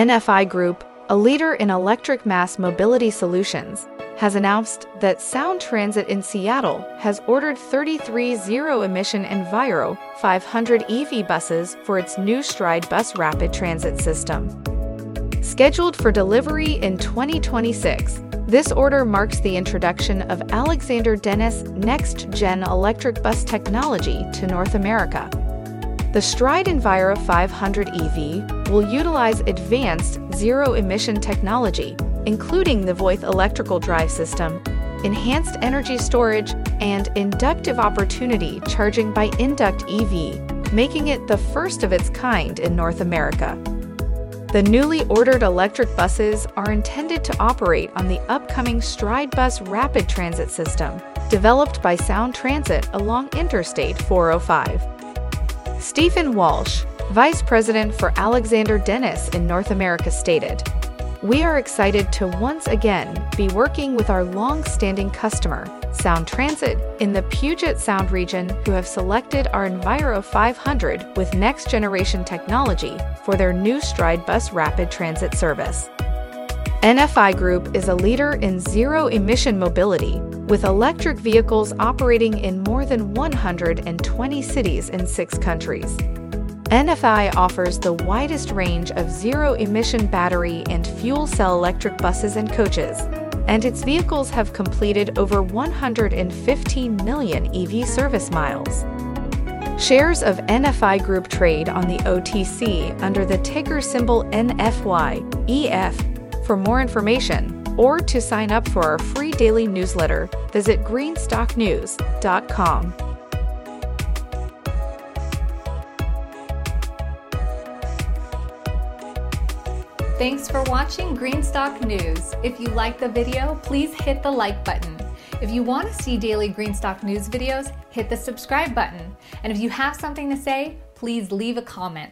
NFI Group, a leader in electric mass mobility solutions, has announced that Sound Transit in Seattle has ordered 33 zero emission Enviro 500 EV buses for its new Stride Bus Rapid Transit system. Scheduled for delivery in 2026, this order marks the introduction of Alexander Dennis next gen electric bus technology to North America. The Stride Enviro 500 EV will utilize advanced zero emission technology, including the Voith electrical drive system, enhanced energy storage, and inductive opportunity charging by Induct EV, making it the first of its kind in North America. The newly ordered electric buses are intended to operate on the upcoming Stride Bus Rapid Transit System, developed by Sound Transit along Interstate 405. Stephen Walsh, Vice President for Alexander Dennis in North America, stated, We are excited to once again be working with our long standing customer, Sound Transit, in the Puget Sound region, who have selected our Enviro 500 with next generation technology for their new Stride Bus Rapid Transit service. NFI Group is a leader in zero emission mobility, with electric vehicles operating in more than 120 cities in six countries. NFI offers the widest range of zero emission battery and fuel cell electric buses and coaches, and its vehicles have completed over 115 million EV service miles. Shares of NFI Group trade on the OTC under the ticker symbol NFY EF for more information or to sign up for our free daily newsletter, visit greenstocknews.com. Thanks for watching Greenstock News. If you like the video, please hit the like button. If you want to see daily Greenstock News videos, hit the subscribe button. And if you have something to say, please leave a comment.